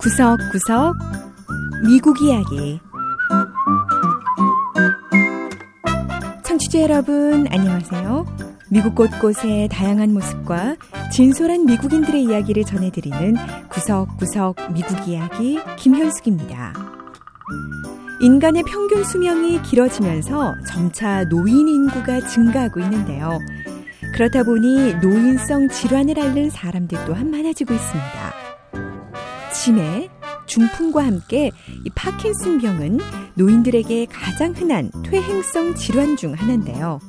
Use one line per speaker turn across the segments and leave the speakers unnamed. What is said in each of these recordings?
구석구석 미국 이야기 청취자 여러분 안녕하세요. 미국 곳곳의 다양한 모습과 진솔한 미국인들의 이야기를 전해드리는 구석구석 미국 이야기 김현숙입니다. 인간의 평균 수명이 길어지면서 점차 노인 인구가 증가하고 있는데요. 그렇다 보니 노인성 질환을 앓는 사람들 또한 많아지고 있습니다. 치매, 중풍과 함께 이 파킨슨 병은 노인들에게 가장 흔한 퇴행성 질환 중 하나인데요.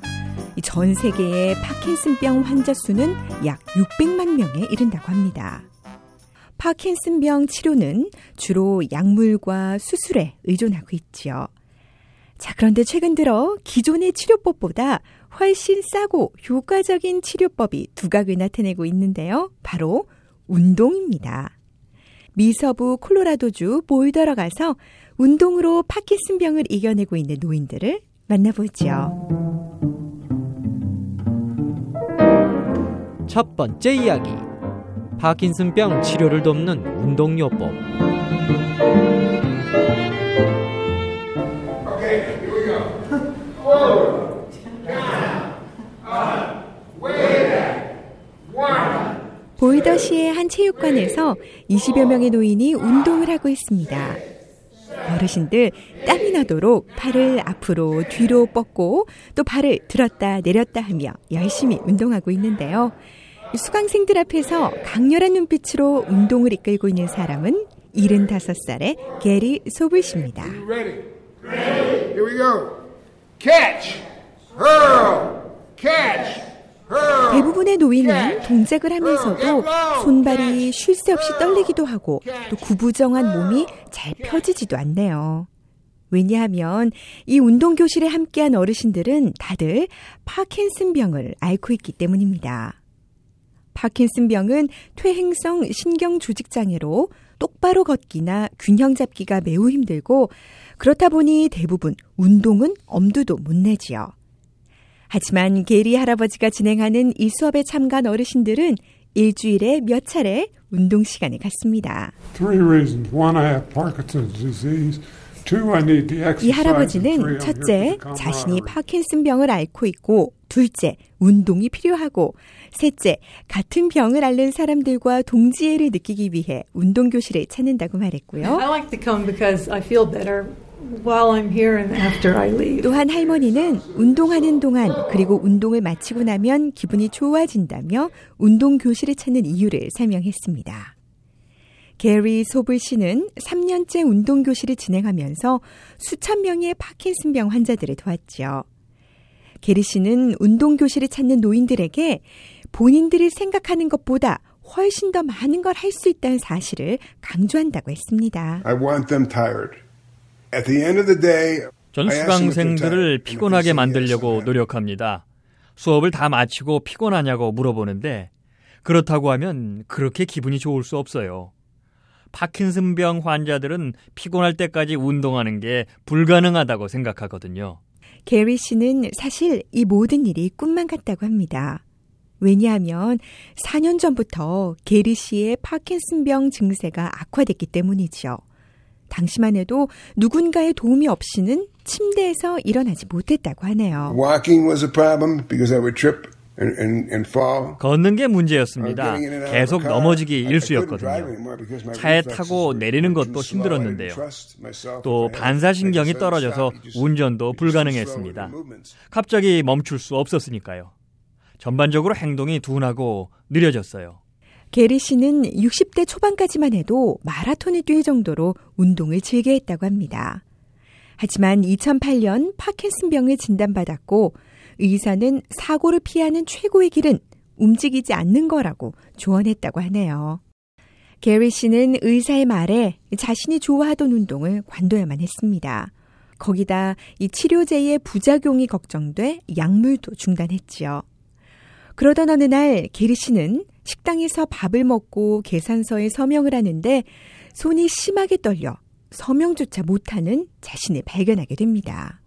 전 세계의 파킨슨병 환자 수는 약 600만 명에 이른다고 합니다. 파킨슨병 치료는 주로 약물과 수술에 의존하고 있지요. 자, 그런데 최근 들어 기존의 치료법보다 훨씬 싸고 효과적인 치료법이 두각을 나타내고 있는데요. 바로 운동입니다. 미서부 콜로라도주 보이더러 가서 운동으로 파킨슨병을 이겨내고 있는 노인들을 만나보죠.
첫 번째 이야기. 파킨슨병 치료를 돕는 운동요법.
보이더시의 한 체육관에서 20여 명의 노인이 운동을 하고 있습니다. 어르신들 땀이 나도록 팔을 앞으로 뒤로 뻗고 또 발을 들었다 내렸다 하며 열심히 운동하고 있는데요. 수강생들 앞에서 강렬한 눈빛으로 운동을 이끌고 있는 사람은 75살의 게리 hurl, catch, 대부분의 노인은 동작을 하면서도 손발이 쉴 새 없이 떨리기도 하고 또 구부정한 몸이 잘 펴지지도 않네요. 왜냐하면 이 운동교실에 함께한 어르신들은 다들 파킨슨병을 앓고 있기 때문입니다. 파킨슨병은 퇴행성 신경조직장애로 똑바로 걷기나 균형 잡기가 매우 힘들고 그렇다 보니 대부분 운동은 엄두도 못 내지요. 하지만 게리 할아버지가 진행하는 이 수업에 참가한 어르신들은 일주일에 몇 차례 운동 시간을 갖습니다. 이 할아버지는 첫째, 자신이 파킨슨 병을 앓고 있고, 둘째, 운동이 필요하고, 셋째, 같은 병을 앓는 사람들과 동지애를 느끼기 위해 운동교실을 찾는다고 말했고요. 또한 할머니는 운동하는 동안 그리고 운동을 마치고 나면 기분이 좋아진다며 운동 교실을 찾는 이유를 설명했습니다. 게리 소블 씨는 3년째 운동 교실을 진행하면서 수천 명의 파킨슨병 환자들을 도왔죠. 게리 씨는 운동 교실을 찾는 노인들에게 본인들이 생각하는 것보다 훨씬 더 많은 걸 할 수 있다는 사실을 강조한다고 했습니다. I want them tired.
전 수강생들을 피곤하게 만들려고 노력합니다. 수업을 다 마치고 피곤하냐고 물어보는데 그렇다고 하면 그렇게 기분이 좋을 수 없어요. 파킨슨병 환자들은 피곤할 때까지 운동하는 게 불가능하다고 생각하거든요.
게리 씨는 사실 이 모든 일이 꿈만 같다고 합니다. 왜냐하면 4년 전부터 게리 씨의 파킨슨병 증세가 악화됐기 때문이죠. 당시만 해도 누군가의 도움이 없이는 침대에서 일어나지 못했다고 하네요.
Walking was a problem because I would trip 걷는 게 문제였습니다. 계속 넘어지기 일수였거든요. 차에 타고 내리는 것도 힘들었는데요. 또 반사신경이 떨어져서 운전도 불가능했습니다. 갑자기 멈출 수 없었으니까요. 전반적으로 행동이 둔하고 느려졌어요.
게리 씨는 60대 초반까지만 해도 마라톤을 뛸 정도로 운동을 즐겨 했다고 합니다. 하지만 2008년 파킨슨병을 진단받았고 의사는 사고를 피하는 최고의 길은 움직이지 않는 거라고 조언했다고 하네요. 게리 씨는 의사의 말에 자신이 좋아하던 운동을 관둬야만 했습니다. 거기다 이 치료제의 부작용이 걱정돼 약물도 중단했지요. 그러던 어느 날 게리 씨는 식당에서 밥을 먹고 계산서에 서명을 하는데 손이 심하게 떨려 서명조차 못하는 자신을 발견하게 됩니다.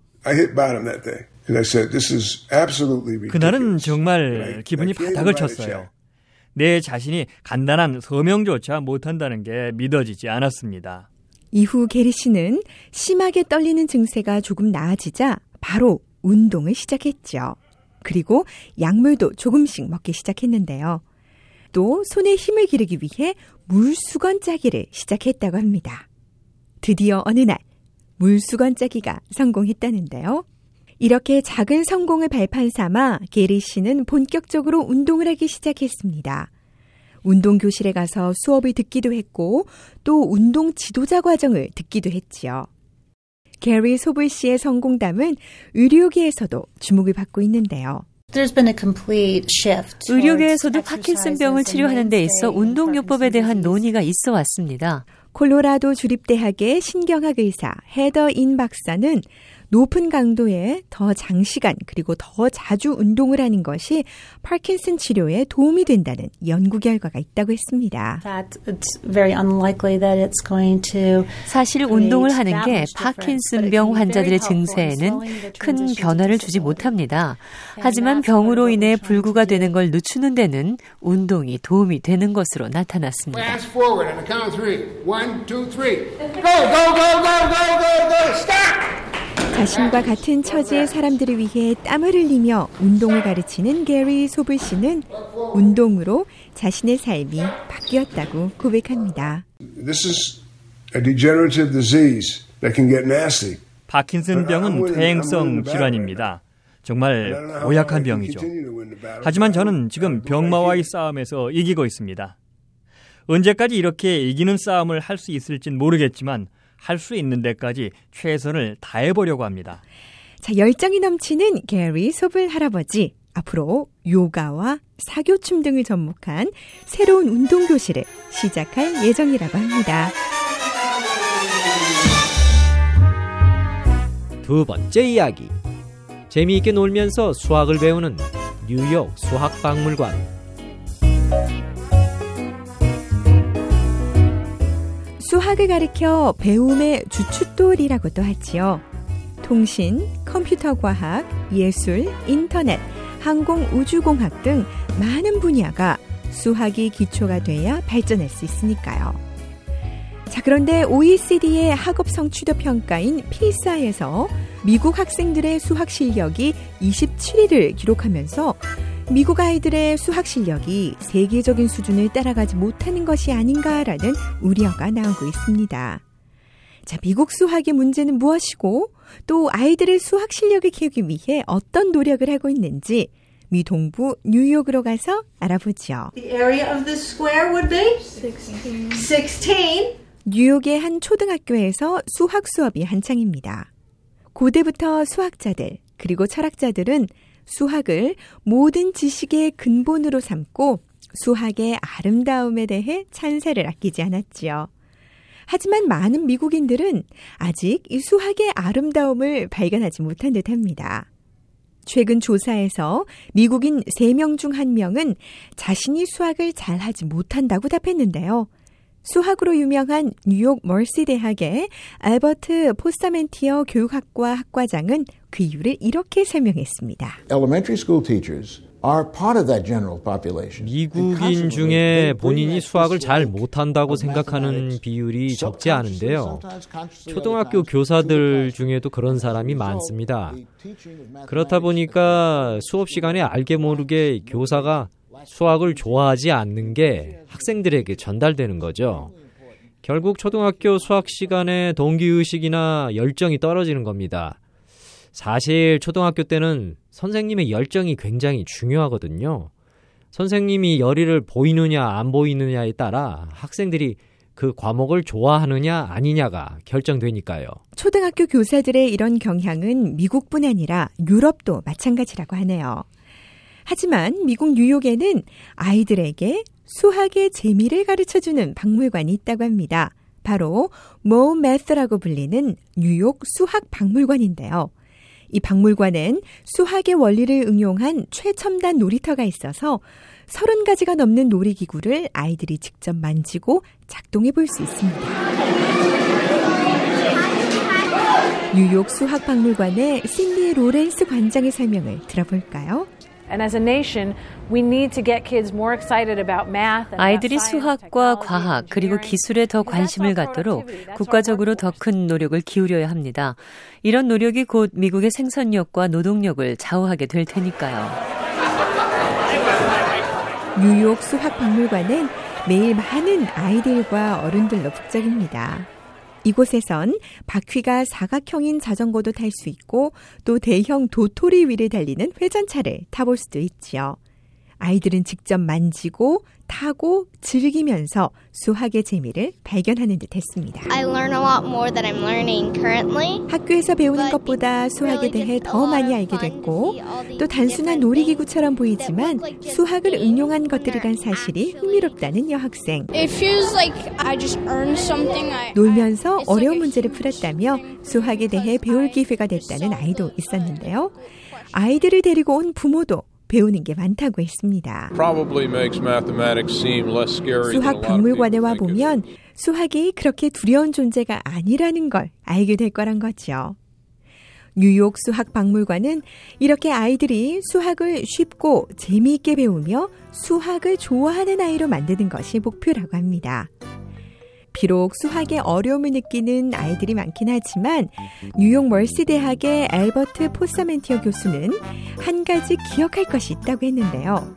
그날은 정말 기분이 바닥을 쳤어요. 내 자신이 간단한 서명조차 못한다는 게 믿어지지 않았습니다.
이후 게리 씨는 심하게 떨리는 증세가 조금 나아지자 바로 운동을 시작했죠. 그리고 약물도 조금씩 먹기 시작했는데요. 또 손에 힘을 기르기 위해 물수건 짜기를 시작했다고 합니다. 드디어 어느 날 물수건 짜기가 성공했다는데요. 이렇게 작은 성공을 발판 삼아 게리 씨는 본격적으로 운동을 하기 시작했습니다. 운동 교실에 가서 수업을 듣기도 했고 또 운동 지도자 과정을 듣기도 했지요. 게리 소블 씨의 성공담은 의료계에서도 주목을 받고 있는데요.
의료계에서도 파킨슨병을 치료하는 데 있어 운동요법에 대한 논의가 있어 왔습니다.
콜로라도 주립대학의 신경학 의사 헤더 인 박사는 높은 강도에 더 장시간 그리고 더 자주 운동을 하는 것이 파킨슨 치료에 도움이 된다는 연구 결과가 있다고 했습니다.
사실 운동을 하는 게 파킨슨병 환자들의 증세에는 큰 변화를 주지 못합니다. 하지만 병으로 인해 불구가 되는 걸 늦추는 데는 운동이 도움이 되는 것으로 나타났습니다.
자신과 같은 처지의 사람들을 위해 땀을 흘리며 운동을 가르치는 게리 소블 씨는 운동으로 자신의 삶이 바뀌었다고 고백합니다.
파킨슨 병은 퇴행성 질환입니다. 정말 고약한 병이죠. 하지만 저는 지금 병마와의 싸움에서 이기고 있습니다. 언제까지 이렇게 이기는 싸움을 할 수 있을진 모르겠지만 할 수 있는 데까지 최선을 다해보려고 합니다.
자, 열정이 넘치는 게리 소블 할아버지. 앞으로 요가와 사교춤 등을 접목한 새로운 운동 교실을 시작할 예정이라고 합니다.
두 번째 이야기. 재미있게 놀면서 수학을 배우는 뉴욕 수학박물관.
수학을 가리켜 배움의 주춧돌이라고도 하지요. 통신, 컴퓨터 과학, 예술, 인터넷, 항공 우주공학 등 많은 분야가 수학이 기초가 돼야 발전할 수 있으니까요. 자, 그런데 OECD의 학업 성취도 평가인 피사에서 미국 학생들의 수학 실력이 27위를 기록하면서 미국 아이들의 수학 실력이 세계적인 수준을 따라가지 못하는 것이 아닌가라는 우려가 나오고 있습니다. 자, 미국 수학의 문제는 무엇이고 또 아이들의 수학 실력을 키우기 위해 어떤 노력을 하고 있는지 미 동부 뉴욕으로 가서 알아보죠. 뉴욕의 한 초등학교에서 수학 수업이 한창입니다. 고대부터 수학자들 그리고 철학자들은 수학을 모든 지식의 근본으로 삼고 수학의 아름다움에 대해 찬사를 아끼지 않았지요. 하지만 많은 미국인들은 아직 이 수학의 아름다움을 발견하지 못한 듯 합니다. 최근 조사에서 미국인 3명 중 1명은 자신이 수학을 잘하지 못한다고 답했는데요. 수학으로 유명한 뉴욕 멀시 대학의 알버트 포스타멘티어 교육학과 학과장은 그 이유를 이렇게 설명했습니다.
미국인 중에 본인이 수학을 잘 못한다고 생각하는 비율이 적지 않은데요. 초등학교 교사들 중에도 그런 사람이 많습니다. 그렇다 보니까 수업 시간에 알게 모르게 교사가 수학을 좋아하지 않는 게 학생들에게 전달되는 거죠. 결국 초등학교 수학 시간에 동기의식이나 열정이 떨어지는 겁니다. 사실 초등학교 때는 선생님의 열정이 굉장히 중요하거든요. 선생님이 열의를 보이느냐 안 보이느냐에 따라 학생들이 그 과목을 좋아하느냐 아니냐가 결정되니까요.
초등학교 교사들의 이런 경향은 미국뿐 아니라 유럽도 마찬가지라고 하네요. 하지만 미국 뉴욕에는 아이들에게 수학의 재미를 가르쳐 주는 박물관이 있다고 합니다. 바로 모 매스라고 불리는 뉴욕 수학 박물관인데요. 이 박물관엔 수학의 원리를 응용한 최첨단 놀이터가 있어서 30가지가 넘는 놀이기구를 아이들이 직접 만지고 작동해 볼 수 있습니다. 뉴욕 수학박물관의 신디 로렌스 관장의 설명을 들어볼까요?
아이들이 수학과 과학 그리고 기술에 더 관심을 갖도록 국가적으로 더 큰 노력을 기울여야 합니다. 이런 노력이 곧 미국의 생산력과 노동력을 좌우하게 될 테니까요.
뉴욕 수학박물관은 매일 많은 아이들과 어른들로 북적입니다. 이곳에선 바퀴가 사각형인 자전거도 탈 수 있고 또 대형 도토리 위를 달리는 회전차를 타볼 수도 있지요. 아이들은 직접 만지고 타고 즐기면서 수학의 재미를 발견하는 듯 했습니다. 학교에서 배우는 것보다 수학에 대해 더 많이 알게 됐고 또 단순한 놀이기구처럼 보이지만 수학을 응용한 것들이란 사실이 흥미롭다는 여학생. 놀면서 어려운 문제를 풀었다며 수학에 대해 배울 기회가 됐다는 아이도 있었는데요. 아이들을 데리고 온 부모도 배우는 게 많다고 했습니다. 수학 박물관에 와 보면 수학이 그렇게 두려운 존재가 아니라는 걸 알게 될 거란 거죠. 뉴욕 수학 박물관은 이렇게 아이들이 수학을 쉽고 재미있게 배우며 수학을 좋아하는 아이로 만드는 것이 목표라고 합니다. 비록 수학에 어려움을 느끼는 아이들이 많긴 하지만 뉴욕 멀시 대학의 앨버트 포사멘티어 교수는 한 가지 기억할 것이 있다고 했는데요.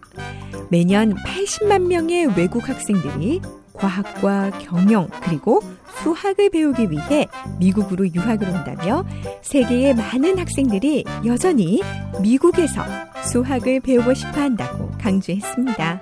매년 80만 명의 외국 학생들이 과학과 경영 그리고 수학을 배우기 위해 미국으로 유학을 온다며 세계의 많은 학생들이 여전히 미국에서 수학을 배우고 싶어 한다고 강조했습니다.